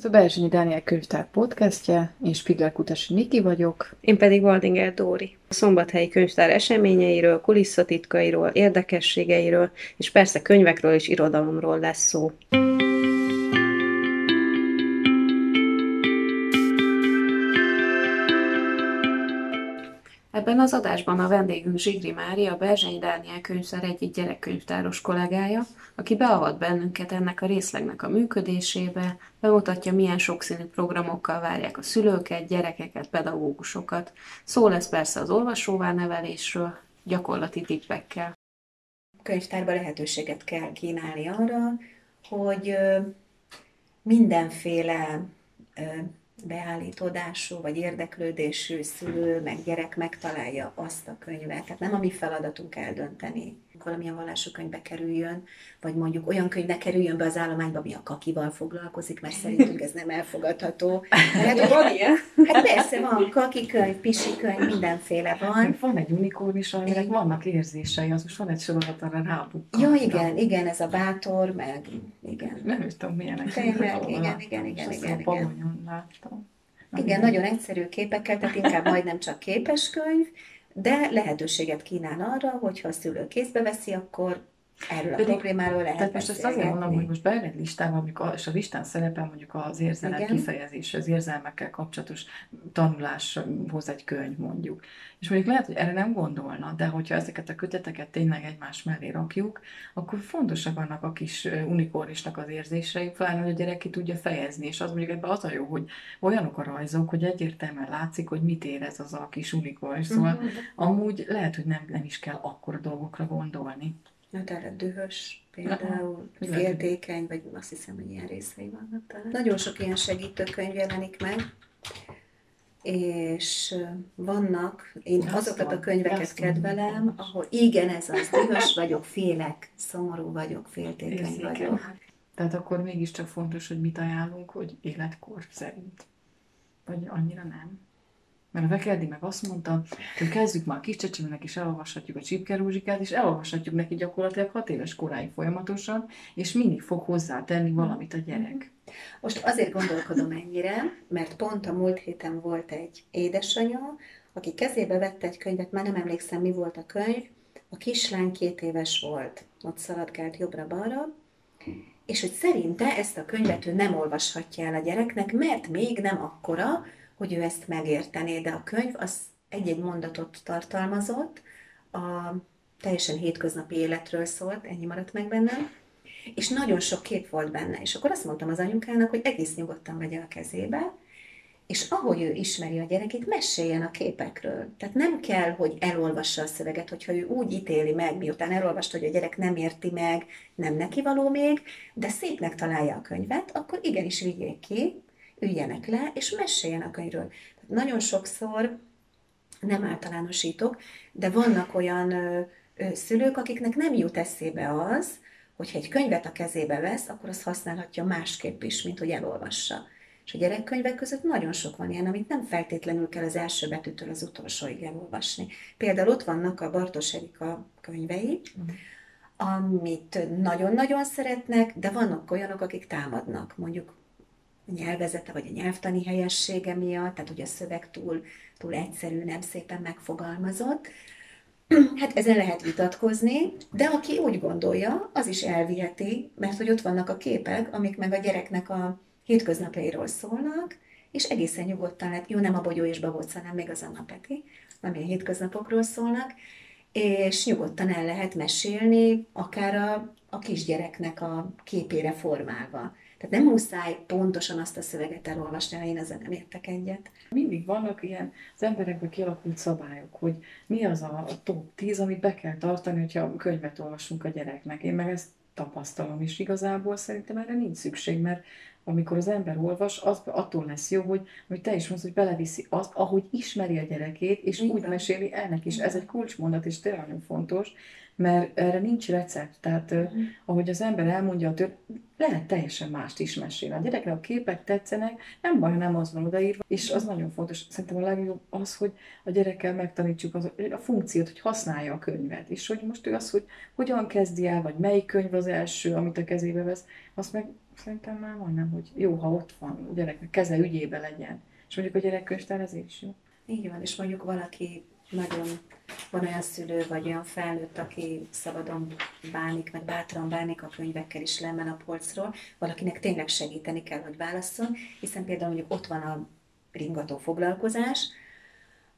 Ez a Berzsenyi Dániel könyvtár podcastje, én Spigler Kutasi Niki vagyok. Én pedig Waldinger Dóri. A Szombathelyi Könyvtár eseményeiről, kulisszatitkairól, érdekességeiről, és persze könyvekről és irodalomról lesz szó. Ebben az adásban a vendégünk Zsigri Mária, a Berzseny Dániel könyvtár egyik gyerekkönyvtáros kollégája, aki beavat bennünket ennek a részlegnek a működésébe, bemutatja, milyen sokszínű programokkal várják a szülőket, gyerekeket, pedagógusokat. Szó lesz persze az olvasóvá nevelésről, gyakorlati tippekkel. A könyvtárban lehetőséget kell kínálni arra, hogy mindenféle beállítódású vagy érdeklődésű szülő, meg gyerek megtalálja azt a könyvet. Tehát nem a mi feladatunk eldönteni, valamilyen vallású könyvbe kerüljön, vagy mondjuk olyan könyvbe kerüljön be az állományba, ami a kakival foglalkozik, mert szerintünk ez nem elfogadható. Hát, van ilyen? Hát persze van, kaki könyv, pisi könyv, mindenféle van. Van egy unikorn is, aminek vannak érzései, az most van egy sorozat, arra rábukkan. Ja, igen, igen, ez a bátor, meg igen. Nem is tudom, milyenek. Tényleg, igen, igen, igen, igen, igen. láttam. Igen, nagyon egyszerű képekkel, tehát inkább majdnem csak képeskönyv, de lehetőséget kínál arra, hogyha a szülő kézbe veszi, akkor erről a Pedig, problémáról lehet Tehát most ezt azért mondom, hogy most beület listán, amikor, és a listán szerepel mondjuk az érzelem Igen. kifejezés, az érzelmekkel kapcsolatos tanuláshoz egy könyv mondjuk. És mondjuk lehet, hogy erre nem gondolna, de hogyha ezeket a köteteket tényleg egymás mellé rakjuk, akkor fontosak annak a kis unikornisnak az érzései, pláne, hogy a gyerek ki tudja fejezni, és az mondjuk ebben az a jó, hogy olyanok a rajzok, hogy egyértelműen látszik, hogy mit érez az a kis unikornis, szóval uh-huh. amúgy lehet, hogy nem, nem is kell akkor dolgokra gondolni. Na, tehát dühös például, Aha, féltékeny, vagy azt hiszem, hogy ilyen részei vannak talán. Nagyon sok ilyen segítőkönyv jelenik meg, és vannak, én Azt azokat van, a könyveket kedvelem, ahol igen, ez az, dühös vagyok, félek, szomorú vagyok, féltékeny Érzéken. vagyok. Tehát akkor mégiscsak fontos, hogy mit ajánlunk, hogy életkor szerint. Vagy annyira nem. Mert a Vekerdi meg azt mondta, hogy kezdjük már a kis csecsemőnek, és elolvashatjuk a csipkerúzsikát, és elolvashatjuk neki gyakorlatilag hat éves koráig folyamatosan, és mindig fog hozzátenni valamit a gyerek. Most azért gondolkodom ennyire, mert pont a múlt héten volt egy édesanyja, aki kezébe vette egy könyvet, már nem emlékszem, mi volt a könyv, a kislány két éves volt, ott szaladgált jobbra-balra, és hogy szerinte ezt a könyvet ő nem olvashatja el a gyereknek, mert még nem akkora, hogy ő ezt megértené, de a könyv az egy-egy mondatot tartalmazott, a teljesen hétköznapi életről szólt, ennyi maradt meg bennem, és nagyon sok kép volt benne. És akkor azt mondtam az anyukának, hogy egész nyugodtan vegye a kezébe, és ahogy ő ismeri a gyerekét, meséljen a képekről. Tehát nem kell, hogy elolvassa a szöveget, hogyha ő úgy ítéli meg, miután elolvasta, hogy a gyerek nem érti meg, nem neki való még, de szépnek találja a könyvet, akkor igenis vigyék ki, üljenek le, és meséljen a könyvről. Tehát nagyon sokszor, nem általánosítok, de vannak olyan ö, ö, szülők, akiknek nem jut eszébe az, hogyha egy könyvet a kezébe vesz, akkor azt használhatja másképp is, mint hogy elolvassa. És a gyerekkönyvek között nagyon sok van ilyen, amit nem feltétlenül kell az első betűtől az utolsóig elolvasni. Például ott vannak a Bartos Erika könyvei, mm. amit nagyon-nagyon szeretnek, de vannak olyanok, akik támadnak. Mondjuk nyelvezete vagy a nyelvtani helyessége miatt, tehát hogy a szöveg túl, túl egyszerű, nem szépen megfogalmazott. Hát ezen lehet vitatkozni, de aki úgy gondolja, az is elviheti, mert hogy ott vannak a képek, amik meg a gyereknek a hétköznapjairól szólnak, és egészen nyugodtan lehet, jó, nem a bogyó és babóc, hanem még az Anna Peti, ami a hétköznapokról szólnak, és nyugodtan el lehet mesélni, akár a, a kisgyereknek a képére formálva. Tehát nem muszáj pontosan azt a szöveget elolvasni, ha én ezzel nem értek egyet. Mindig vannak ilyen az emberekben kialakult szabályok, hogy mi az a top 10, amit be kell tartani, hogyha könyvet olvasunk a gyereknek. Én meg ezt tapasztalom, és igazából szerintem erre nincs szükség, mert amikor az ember olvas, az attól lesz jó, hogy, hogy te is mondsz, hogy beleviszi azt, ahogy ismeri a gyerekét, és Igen. úgy meséli ennek is. Ez egy kulcsmondat, és tényleg nagyon fontos, mert erre nincs recept. Tehát uh-huh. ahogy az ember elmondja a tör, lehet teljesen mást is mesélni. A gyerekre a képek tetszenek, nem baj, nem az van odaírva, és az nagyon fontos. Szerintem a legjobb az, hogy a gyerekkel megtanítsuk az, a funkciót, hogy használja a könyvet, és hogy most ő az, hogy hogyan kezdi el, vagy melyik könyv az első, amit a kezébe vesz, azt meg szerintem már majdnem, hogy jó, ha ott van a gyereknek keze ügyébe legyen. És mondjuk a gyerekkönyvtár ez is jó. Így van, és mondjuk valaki nagyon van olyan szülő vagy olyan felnőtt, aki szabadon bánik, meg bátran bánik a könyvekkel is lemen a polcról, valakinek tényleg segíteni kell, hogy válasszon, hiszen például mondjuk ott van a ringató foglalkozás,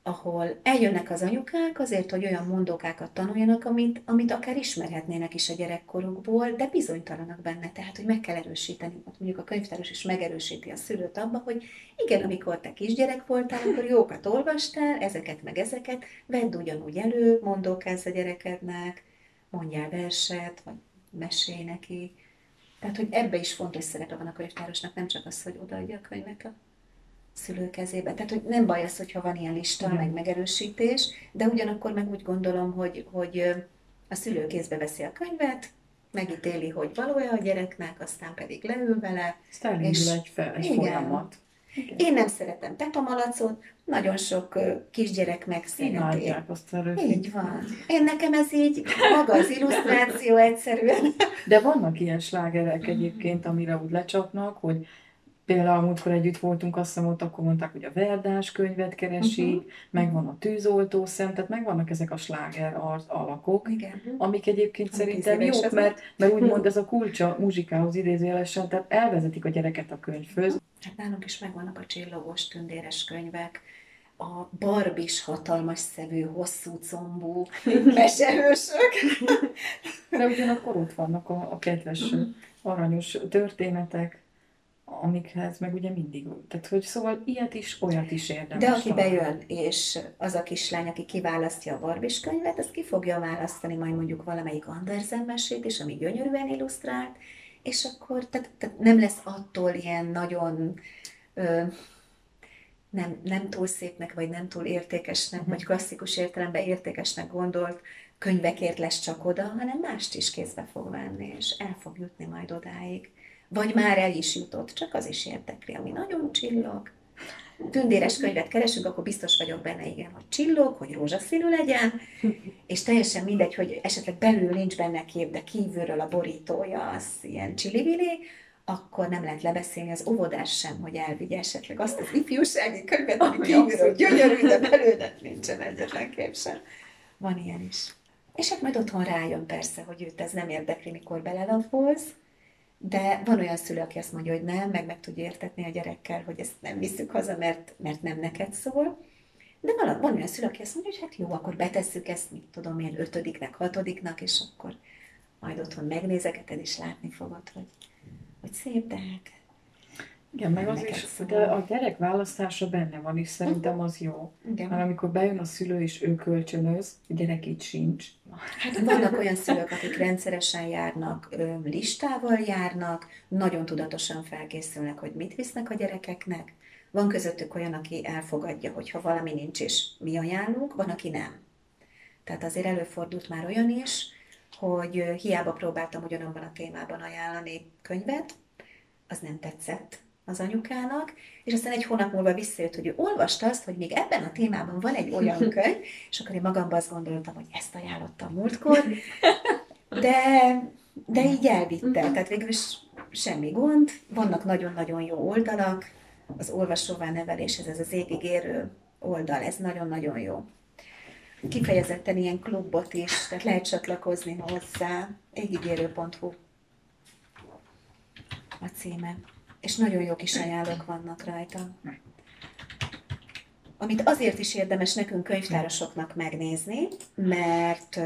ahol eljönnek az anyukák azért, hogy olyan mondókákat tanuljanak, amit, amit akár ismerhetnének is a gyerekkorukból, de bizonytalanak benne. Tehát, hogy meg kell erősíteni. Mondjuk a könyvtáros is megerősíti a szülőt abba, hogy igen, amikor te kisgyerek voltál, akkor jókat olvastál, ezeket meg ezeket, vedd ugyanúgy elő, mondókázz a gyerekednek, mondjál verset, vagy mesélj neki. Tehát, hogy ebbe is fontos szerepe van a könyvtárosnak, nem csak az, hogy odaadja a könyvet a szülő kezébe. Tehát, hogy nem baj az, hogyha van ilyen lista, Igen. meg megerősítés, de ugyanakkor meg úgy gondolom, hogy, hogy a szülő kézbe veszi a könyvet, megítéli, hogy való-e a gyereknek, aztán pedig leül vele. Aztán és egy, fel, egy igen, folyamat. Igen. Én nem szeretem Pepa Malacot, nagyon sok kisgyerek megszereti. azt a Így van. Én nekem ez így, maga az illusztráció egyszerűen. De vannak ilyen slágerek egyébként, amire úgy lecsapnak, hogy Például múltkor együtt voltunk, azt hiszem ott akkor mondták, hogy a Verdás könyvet keresik, uh-huh. megvan a tűzoltó szem, tehát megvannak ezek a sláger alakok, Igen. amik egyébként a szerintem jók, mert, mert úgymond ez a kulcsa muzsikához idézőjelesen, tehát elvezetik a gyereket a könyvhöz. Hát nálunk is megvannak a csillogos tündéres könyvek, a barbis hatalmas szevű, hosszú combú mesehősök. De ugyanakkor ott vannak a, a kedves, uh-huh. aranyos történetek, amikhez meg ugye mindig, tehát hogy szóval ilyet is, olyat is érdemes. De aki bejön, és az a kislány, aki kiválasztja a Barbis könyvet, az ki fogja választani majd mondjuk valamelyik Andersen mesét is, ami gyönyörűen illusztrált, és akkor tehát, tehát nem lesz attól ilyen nagyon ö, nem, nem túl szépnek, vagy nem túl értékesnek, uh-huh. vagy klasszikus értelemben értékesnek gondolt könyvekért lesz csak oda, hanem mást is kézbe fog venni, és el fog jutni majd odáig vagy már el is jutott, csak az is érdekli, ami nagyon csillog. Tündéres könyvet keresünk, akkor biztos vagyok benne, igen, hogy csillog, hogy rózsaszínű legyen, és teljesen mindegy, hogy esetleg belül nincs benne kép, de kívülről a borítója az ilyen csillivili, akkor nem lehet lebeszélni az óvodás sem, hogy elvigye esetleg azt az ifjúsági könyvet, ami kívülről gyönyörű, de belőle nincsen egyetlen kép sem. Van ilyen is. És hát majd otthon rájön persze, hogy őt ez nem érdekli, mikor belelapoz, de van olyan szülő, aki azt mondja, hogy nem, meg meg tudja értetni a gyerekkel, hogy ezt nem visszük haza, mert, mert nem neked szól. De van, van olyan szülő, aki azt mondja, hogy hát jó, akkor betesszük ezt, mit tudom én, ötödiknek, hatodiknak, és akkor majd otthon megnézegeted, és látni fogod, hogy, hogy szép, de hát igen, meg az is, de a gyerek választása benne van, és szerintem az jó. Igen. Mert amikor bejön a szülő, és ő kölcsönöz, a gyerek így sincs. Hát vannak olyan szülők, akik rendszeresen járnak, listával járnak, nagyon tudatosan felkészülnek, hogy mit visznek a gyerekeknek. Van közöttük olyan, aki elfogadja, hogy ha valami nincs, és mi ajánlunk, van, aki nem. Tehát azért előfordult már olyan is, hogy hiába próbáltam ugyanabban a témában ajánlani könyvet, az nem tetszett az anyukának, és aztán egy hónap múlva visszajött, hogy ő olvasta azt, hogy még ebben a témában van egy olyan könyv, és akkor én magamban azt gondoltam, hogy ezt ajánlottam múltkor, de, de így elvitte. Tehát végül is semmi gond, vannak nagyon-nagyon jó oldalak, az olvasóvá neveléshez ez az érő oldal, ez nagyon-nagyon jó. Kifejezetten ilyen klubot is, tehát lehet csatlakozni hozzá, égigérő.hu a címe és nagyon jó kis ajánlók vannak rajta. Amit azért is érdemes nekünk könyvtárosoknak megnézni, mert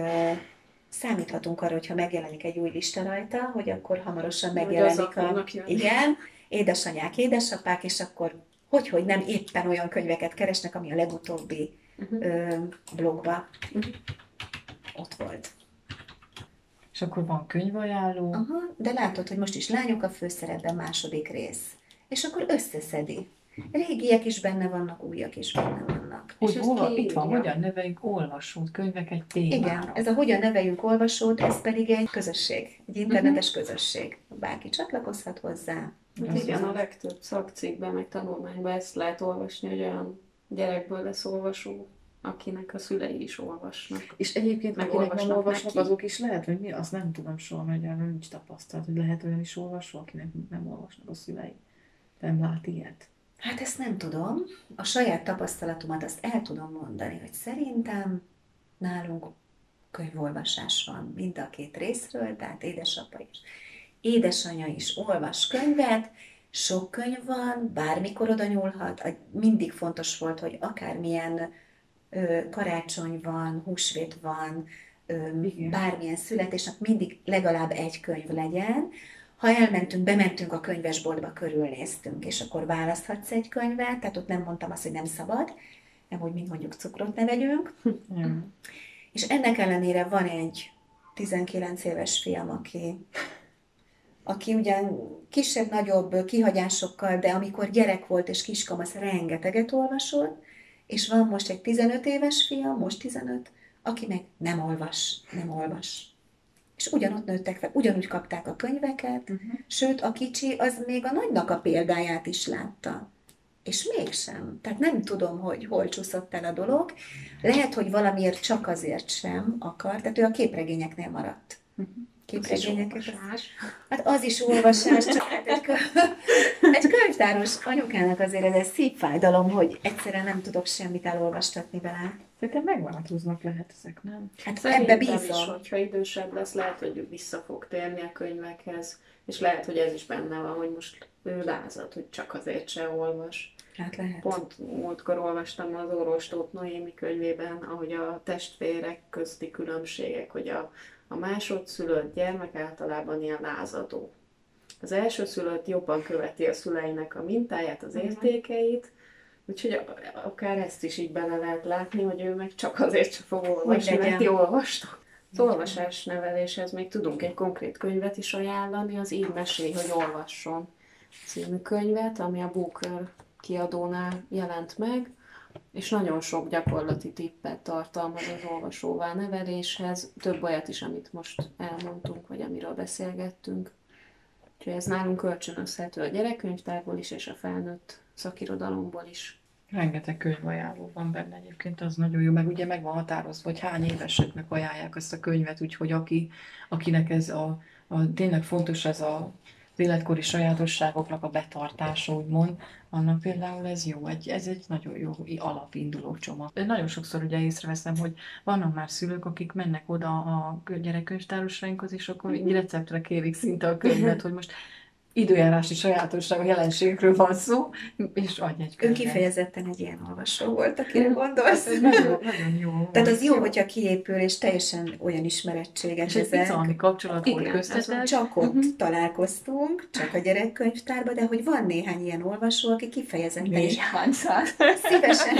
számíthatunk arra, hogyha megjelenik egy új lista rajta, hogy akkor hamarosan megjelenik a... Igen, édesanyák, édesapák, és akkor hogy, hogy nem éppen olyan könyveket keresnek, ami a legutóbbi uh-huh. ö, blogba uh-huh. ott volt. És akkor van könyvajánló. Aha, de látod, hogy most is lányok a főszerepben második rész. És akkor összeszedi. Régiek is benne vannak, újak is benne vannak. Úgy, és hova, itt van, hogyan neveljük olvasót, könyvek egy témára. Igen, ez a hogyan neveljünk olvasót, ez pedig egy közösség, egy internetes uh-huh. közösség. Bárki csatlakozhat hozzá. Hát igen, a legtöbb szakcikkben, meg tanulmányban ezt lehet olvasni, hogy olyan gyerekből lesz olvasó, akinek a szülei is olvasnak. És egyébként, Meg akinek nem olvasnak olvasnak, neki. azok is lehet, hogy mi, azt nem tudom soha, mert erről nincs tapasztalat, hogy lehet olyan is olvasó, akinek nem olvasnak a szülei. Nem lát ilyet. Hát ezt nem tudom. A saját tapasztalatomat azt el tudom mondani, hogy szerintem nálunk könyvolvasás van mind a két részről, tehát édesapa is. Édesanyja is olvas könyvet, sok könyv van, bármikor oda nyúlhat. Mindig fontos volt, hogy akármilyen karácsony van, húsvét van, Igen. bármilyen születésnap, mindig legalább egy könyv legyen. Ha elmentünk, bementünk a könyvesboltba, körülnéztünk, és akkor választhatsz egy könyvet, tehát ott nem mondtam azt, hogy nem szabad, nem úgy, mint mondjuk cukrot ne vegyünk. Ja. És ennek ellenére van egy 19 éves fiam, aki, aki ugyan kisebb-nagyobb kihagyásokkal, de amikor gyerek volt és kiskamasz, rengeteget olvasott, és van most egy 15 éves fiam, most 15, aki meg nem olvas, nem olvas. És ugyanott nőttek fel, ugyanúgy kapták a könyveket, Uh-huh. Sőt, a kicsi az még a nagynak a példáját is látta. És mégsem. Tehát nem tudom, hogy hol csúszott el a dolog. Lehet, hogy valamiért csak azért sem akar, tehát ő a képregényeknél maradt. Képregényeket. Olvasás. Hát az is olvasás, csak hát egy, kö- egy könyvtáros anyukának azért ez egy szív fájdalom, hogy egyszerűen nem tudok semmit elolvastatni vele. Szerintem megváltoznak lehet ezek, nem? Hát Szerintem ebbe is, bízom. hogyha idősebb lesz, lehet, hogy vissza fog térni a könyvekhez, és lehet, hogy ez is benne van, hogy most ő lázad, hogy csak azért se olvas. Hát lehet. Pont múltkor olvastam az orvostót Noémi könyvében, ahogy a testvérek közti különbségek, hogy a, a másodszülött gyermek általában ilyen lázadó. Az elsőszülött jobban követi a szüleinek a mintáját, az értékeit, úgyhogy akár ezt is így bele lehet látni, hogy ő meg csak azért sem fog olvasni, mert ti olvastok. Az olvasás neveléshez még tudunk egy konkrét könyvet is ajánlani, az Így mesélj, hogy olvasson című könyvet, ami a Booker kiadónál jelent meg, és nagyon sok gyakorlati tippet tartalmaz az olvasóvá neveléshez, több olyat is, amit most elmondtunk, vagy amiről beszélgettünk. Úgyhogy ez nálunk kölcsönözhető a gyerekkönyvtárból is, és a felnőtt szakirodalomból is. Rengeteg könyvajánló van benne egyébként, az nagyon jó, meg ugye meg van határozva, hogy hány éveseknek ajánlják ezt a könyvet, úgyhogy aki, akinek ez a, a tényleg fontos ez a az életkori sajátosságoknak a betartása, úgymond, annak például ez jó, egy, ez egy nagyon jó alapinduló csomag. Nagyon sokszor ugye észreveszem, hogy vannak már szülők, akik mennek oda a gyerekkönyvtárosainkhoz, és akkor így receptre kérik szinte a könyvet, hogy most időjárási sajátosság, a jelenségről van szó, és adj egy Ő könyvet. kifejezetten egy ilyen olvasó volt, akire gondolsz. Ez nagyon, nagyon jó. Tehát az jó, hogyha kiépül, és teljesen olyan ismerettséget És egy bizalmi kapcsolat volt köztetek. Csak ott találkoztunk, csak a gyerekkönyvtárban, de hogy van néhány ilyen olvasó, aki kifejezetten is Néhány száz. szívesen,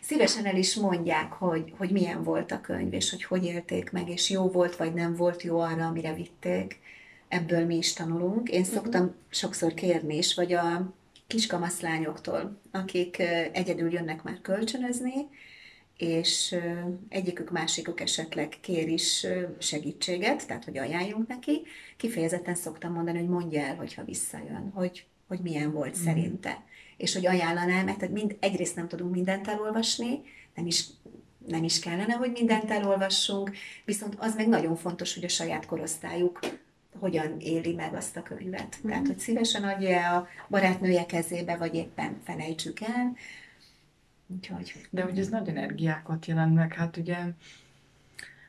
szívesen el is mondják, hogy, hogy milyen volt a könyv, és hogy hogy élték meg, és jó volt, vagy nem volt jó arra, amire vitték. Ebből mi is tanulunk. Én szoktam sokszor kérni is, vagy a kiskamaszlányoktól, akik egyedül jönnek már kölcsönözni, és egyikük, másikuk esetleg kér is segítséget, tehát hogy ajánljunk neki, kifejezetten szoktam mondani, hogy mondja el, hogyha visszajön, hogy, hogy milyen volt mm. szerinte. És hogy ajánlanám, mert mind, egyrészt nem tudunk mindent elolvasni, nem is, nem is kellene, hogy mindent elolvassunk, viszont az meg nagyon fontos, hogy a saját korosztályuk hogyan éli meg azt a könyvet. Mm. Tehát, hogy szívesen adja a barátnője kezébe, vagy éppen felejtsük el. Úgyhogy De hogy ez nagy energiákat jelent meg, hát ugye,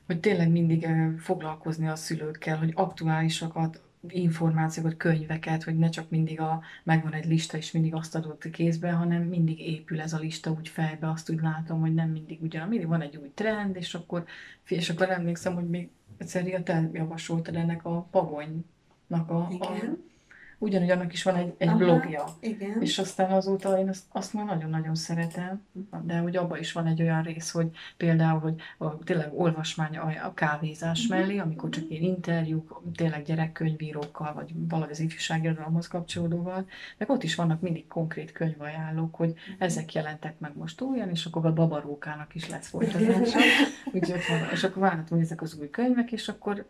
hogy tényleg mindig foglalkozni a szülőkkel, hogy aktuálisakat, információkat, könyveket, hogy ne csak mindig a, megvan egy lista, és mindig azt adott kézbe, hanem mindig épül ez a lista úgy fejbe, azt úgy látom, hogy nem mindig ugyan, mindig van egy új trend, és akkor, és akkor emlékszem, hogy még egyszer te javasoltad ennek a pagonynak a, a. ugyanúgy annak is van egy, egy Aha. blogja. Igen. És aztán azóta én azt, azt már nagyon-nagyon szeretem, de hogy abban is van egy olyan rész, hogy például, hogy a, tényleg olvasmány a, a kávézás mellé, amikor csak ilyen interjúk, tényleg gyerekkönyvírókkal, vagy valahogy az ifjúságirodalomhoz kapcsolódóval, meg ott is vannak mindig konkrét könyvajánlók, hogy ezek jelentek meg most olyan, és akkor a babarókának is lesz folytatása. Úgyhogy, és akkor várhatom, hogy ezek az új könyvek, és akkor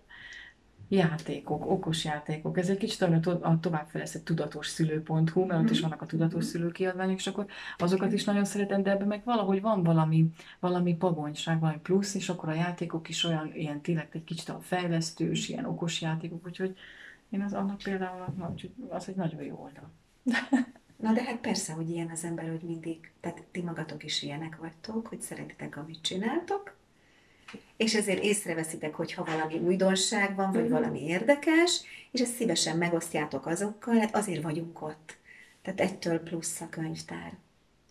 játékok, okos játékok. Ez egy kicsit olyan a továbbfejlesztett tudatos szülő.hu, mert ott is vannak a tudatos szülőkiadványok, és akkor azokat is nagyon szeretem, de ebben meg valahogy van valami, valami pagonyság, valami plusz, és akkor a játékok is olyan, ilyen tényleg egy kicsit a fejlesztős, ilyen okos játékok, úgyhogy én az annak például az egy nagyon jó oldal. Na de hát persze, hogy ilyen az ember, hogy mindig, tehát ti magatok is ilyenek vagytok, hogy szeretitek, amit csináltok, és ezért észreveszitek, hogy ha valami újdonság van, vagy uh-huh. valami érdekes, és ezt szívesen megosztjátok azokkal, hát azért vagyunk ott. Tehát ettől plusz a könyvtár,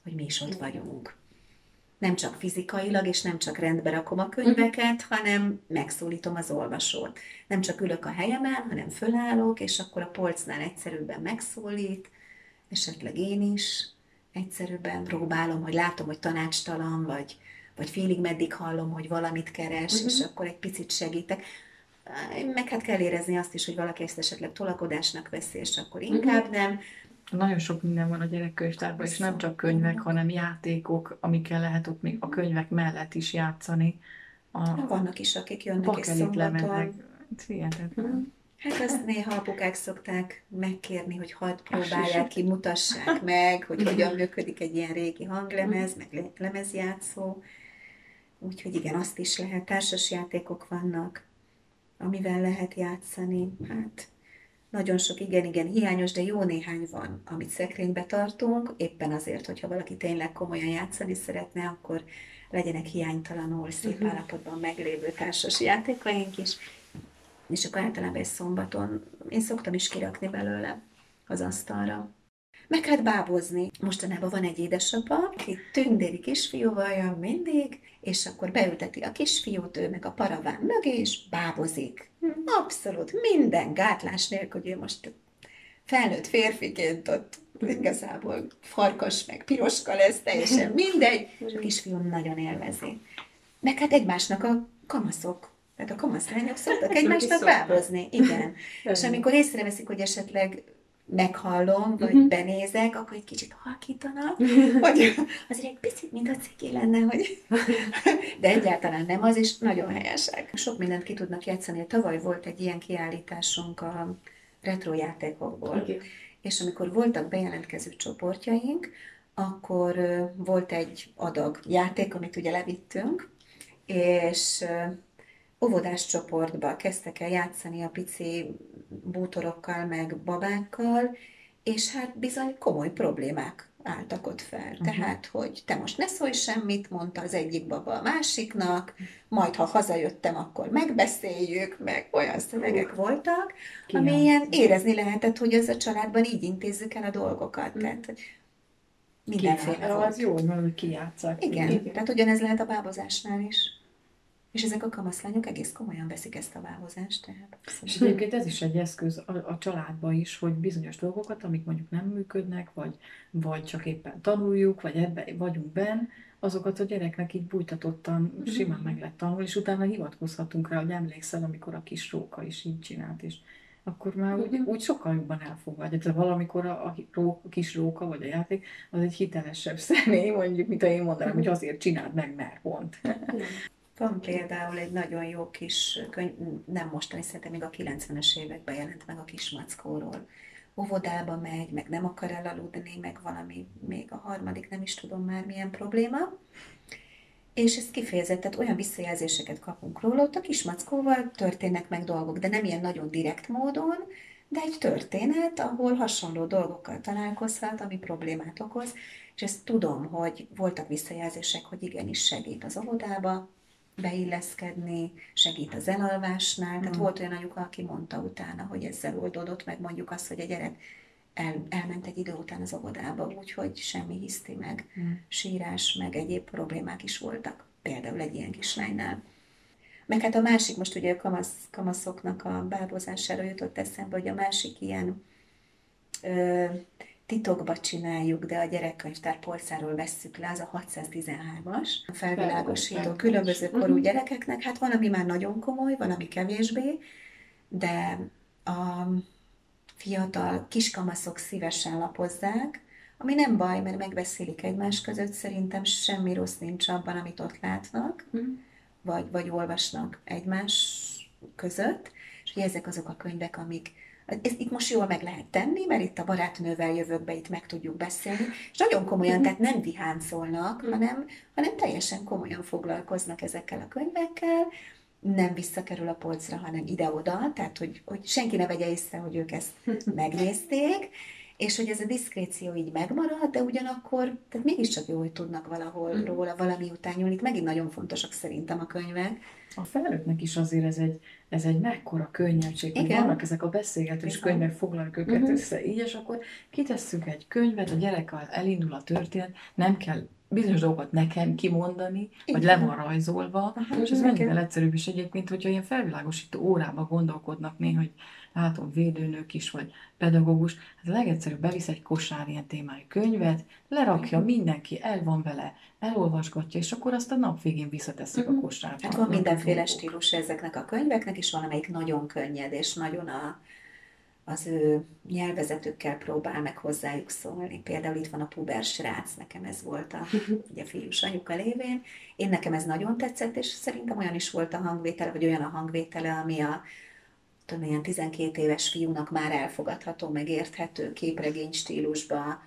hogy mi is ott vagyunk. Nem csak fizikailag, és nem csak rendbe rakom a könyveket, uh-huh. hanem megszólítom az olvasót. Nem csak ülök a helyemen, hanem fölállok, és akkor a polcnál egyszerűbben megszólít, esetleg én is egyszerűbben próbálom, hogy látom, hogy tanácstalan, vagy, vagy félig meddig hallom, hogy valamit keres, uh-huh. és akkor egy picit segítek. Meg hát kell érezni azt is, hogy valaki ezt esetleg tolakodásnak veszi, és akkor inkább uh-huh. nem. Nagyon sok minden van a gyerekkönyvtárban, és nem csak könyvek, hanem játékok, amikkel lehet ott még a könyvek mellett is játszani. A, Vannak is, akik jönnek és szombaton. Hihetetlen. Hát azt néha apukák szokták megkérni, hogy hadd próbálják ki, mutassák meg, hogy hogyan működik egy ilyen régi hanglemez, meg lemezjátszó. Úgyhogy igen, azt is lehet. Társas játékok vannak, amivel lehet játszani. Hát nagyon sok igen-igen hiányos, de jó néhány van, amit szekrénybe tartunk, éppen azért, hogyha valaki tényleg komolyan játszani szeretne, akkor legyenek hiánytalanul, szép uh-huh. állapotban meglévő társas játékaink is, és akkor általában egy szombaton én szoktam is kirakni belőle az asztalra. Meg hát bábozni. Mostanában van egy édesapa, aki tündéri kisfiúval jön mindig, és akkor beülteti a kisfiút, ő meg a paraván mögé, és bábozik. Abszolút minden gátlás nélkül, hogy ő most felnőtt férfiként ott igazából farkas meg piroska lesz, teljesen mindegy, és a kisfiú nagyon élvezi. Meg hát egymásnak a kamaszok tehát a kamaszlányok szoktak egymásnak bábozni. Igen. és amikor észreveszik, hogy esetleg meghallom, vagy uh-huh. benézek, akkor egy kicsit halkítanak, vagy azért egy picit, mint a ciki lenne, hogy... De egyáltalán nem az, és nagyon helyesek. Sok mindent ki tudnak játszani. Tavaly volt egy ilyen kiállításunk a retro játékokból, okay. és amikor voltak bejelentkező csoportjaink, akkor volt egy adag játék, amit ugye levittünk, és óvodás csoportba kezdtek el játszani a pici bútorokkal, meg babákkal, és hát bizony komoly problémák álltak ott fel. Uh-huh. Tehát, hogy te most ne szólj semmit, mondta az egyik baba a másiknak, majd ha hazajöttem, akkor megbeszéljük, meg olyan szövegek uh. voltak, ami ilyen érezni lehetett, hogy ez a családban így intézzük el a dolgokat. Uh-huh. Tehát, mindenféle volt. Az jó, hogy kijátszák. Igen, Igen, tehát ugyanez lehet a bábozásnál is. És ezek a kamaszlányok egész komolyan veszik ezt a váhozást. Tehát és egyébként ez is egy eszköz a, a családban is, hogy bizonyos dolgokat, amik mondjuk nem működnek, vagy, vagy csak éppen tanuljuk, vagy ebbe vagyunk benn, azokat a gyereknek így bújtatottan mm-hmm. simán meg lehet tanulni, és utána hivatkozhatunk rá, hogy emlékszel, amikor a kis róka is így csinált, és akkor már úgy, mm-hmm. úgy sokkal jobban elfogadja. Tehát valamikor a, a, ró, a kis róka vagy a játék az egy hitelesebb személy, mondjuk, mint ha én mondanám, hogy azért csináld meg, mert pont. Van például egy nagyon jó kis könyv, nem mostani, szerintem még a 90-es években jelent meg a kismackóról. Óvodába megy, meg nem akar elaludni, meg valami, még a harmadik, nem is tudom már milyen probléma. És ez kifejezett, tehát olyan visszajelzéseket kapunk róla, ott a kismackóval történnek meg dolgok, de nem ilyen nagyon direkt módon, de egy történet, ahol hasonló dolgokkal találkozhat, ami problémát okoz, és ezt tudom, hogy voltak visszajelzések, hogy igenis segít az óvodába, beilleszkedni, segít az elalvásnál. Tehát mm. volt olyan anyuka, aki mondta utána, hogy ezzel oldódott meg mondjuk azt, hogy a gyerek el, elment egy idő után az óvodába, úgyhogy semmi hiszti meg, mm. sírás, meg egyéb problémák is voltak. Például egy ilyen kislánynál. Meg hát a másik, most ugye a kamasz, kamaszoknak a bábozására jutott eszembe, hogy a másik ilyen ö, titokba csináljuk, de a gyerekkönyvtár polcáról vesszük le, az a 613-as, a felvilágosító különböző korú uh-huh. gyerekeknek. Hát van, ami már nagyon komoly, van, ami kevésbé, de a fiatal kiskamaszok szívesen lapozzák, ami nem baj, mert megbeszélik egymás között, szerintem semmi rossz nincs abban, amit ott látnak, uh-huh. vagy, vagy olvasnak egymás között, és hogy ezek azok a könyvek, amik, ezt itt most jól meg lehet tenni, mert itt a barátnővel jövök be, itt meg tudjuk beszélni, és nagyon komolyan, mm-hmm. tehát nem viháncolnak, mm-hmm. hanem, hanem teljesen komolyan foglalkoznak ezekkel a könyvekkel, nem visszakerül a polcra, hanem ide-oda, tehát hogy, hogy senki ne vegye észre, hogy ők ezt megnézték, és hogy ez a diszkréció így megmarad, de ugyanakkor, tehát mégiscsak jó, hogy tudnak valahol mm. róla valami után nyúlni. Megint nagyon fontosak szerintem a könyvek. A felnőttnek is azért ez egy, ez egy mekkora könnyedség, hogy vannak ezek a beszélgetős könyvek, foglaljuk őket uh-huh. össze így, és akkor kitesszük egy könyvet, a gyerekkel elindul a történet, nem kell bizonyos dolgokat nekem kimondani, Igen. vagy le van rajzolva, Aha, és ez mennyivel egyszerűbb is egyébként, hogyha ilyen felvilágosító órába gondolkodnak néha, hogy látom védőnök is, vagy pedagógus, hát a legegyszerűbb bevisz egy kosár ilyen témájú könyvet, lerakja, mindenki el van vele, elolvasgatja, és akkor azt a nap végén visszateszik uh-huh. a kosárba. Hát van mindenféle stílus ezeknek a könyveknek, és valamelyik nagyon könnyed, és nagyon a, az ő nyelvezetükkel próbál meg hozzájuk szólni. Például itt van a puber srác, nekem ez volt a ugye, fiús anyuka lévén. Én nekem ez nagyon tetszett, és szerintem olyan is volt a hangvétele, vagy olyan a hangvétele, ami a tudom, ilyen 12 éves fiúnak már elfogadható, megérthető képregény stílusba,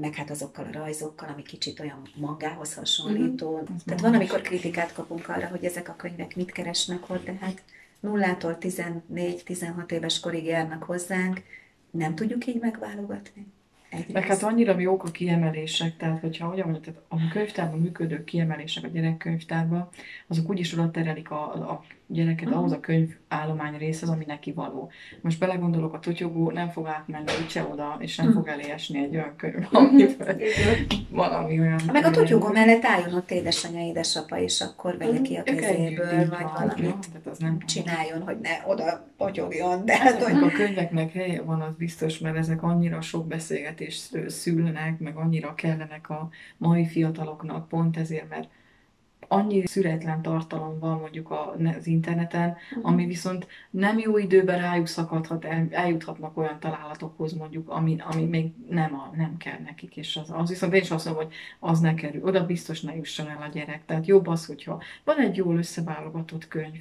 meg hát azokkal a rajzokkal, ami kicsit olyan magához hasonlító. Mm-hmm. Tehát van, amikor kritikát kapunk arra, hogy ezek a könyvek mit keresnek ott, de hát nullától 14-16 éves korig járnak hozzánk, nem tudjuk így megválogatni. Egyrészt. Meg hát annyira jók a kiemelések, tehát hogyha hogyan mondjam, tehát a könyvtárban működő kiemelések a gyerekkönyvtárban, azok úgyis oda terelik a, a gyereket uh-huh. ahhoz a könyv állomány részhez, ami neki való. Most belegondolok, a tutyogó nem fog átmenni úgyse oda, és nem uh-huh. fog elésni egy olyan könyv, mhm. amiben valami olyan... Meg a tutyogó mellett álljon ott édesanyja, édesapa, és akkor vegye ki a kezéből, vagy valamit tehát az nem csináljon, hogy ne oda potyogjon. De hát, hogy... A könyveknek helye van, az biztos, mert ezek annyira sok beszélgetést szülnek, meg annyira kellenek a mai fiataloknak, pont ezért, mert annyi szüretlen tartalom van mondjuk az interneten, uh-huh. ami viszont nem jó időben rájuk szakadhat, el, eljuthatnak olyan találatokhoz mondjuk, ami, ami még nem, a, nem kell nekik, és az, az viszont én is azt mondom, hogy az ne kerül, oda biztos ne jusson el a gyerek. Tehát jobb az, hogyha van egy jól összeválogatott könyv,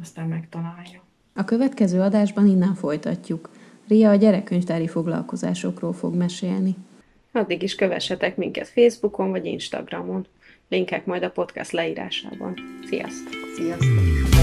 aztán megtalálja. A következő adásban innen folytatjuk. Ria a gyerekkönyvtári foglalkozásokról fog mesélni. Addig is kövessetek minket Facebookon vagy Instagramon linkek majd a podcast leírásában. Sziasztok! Sziasztok!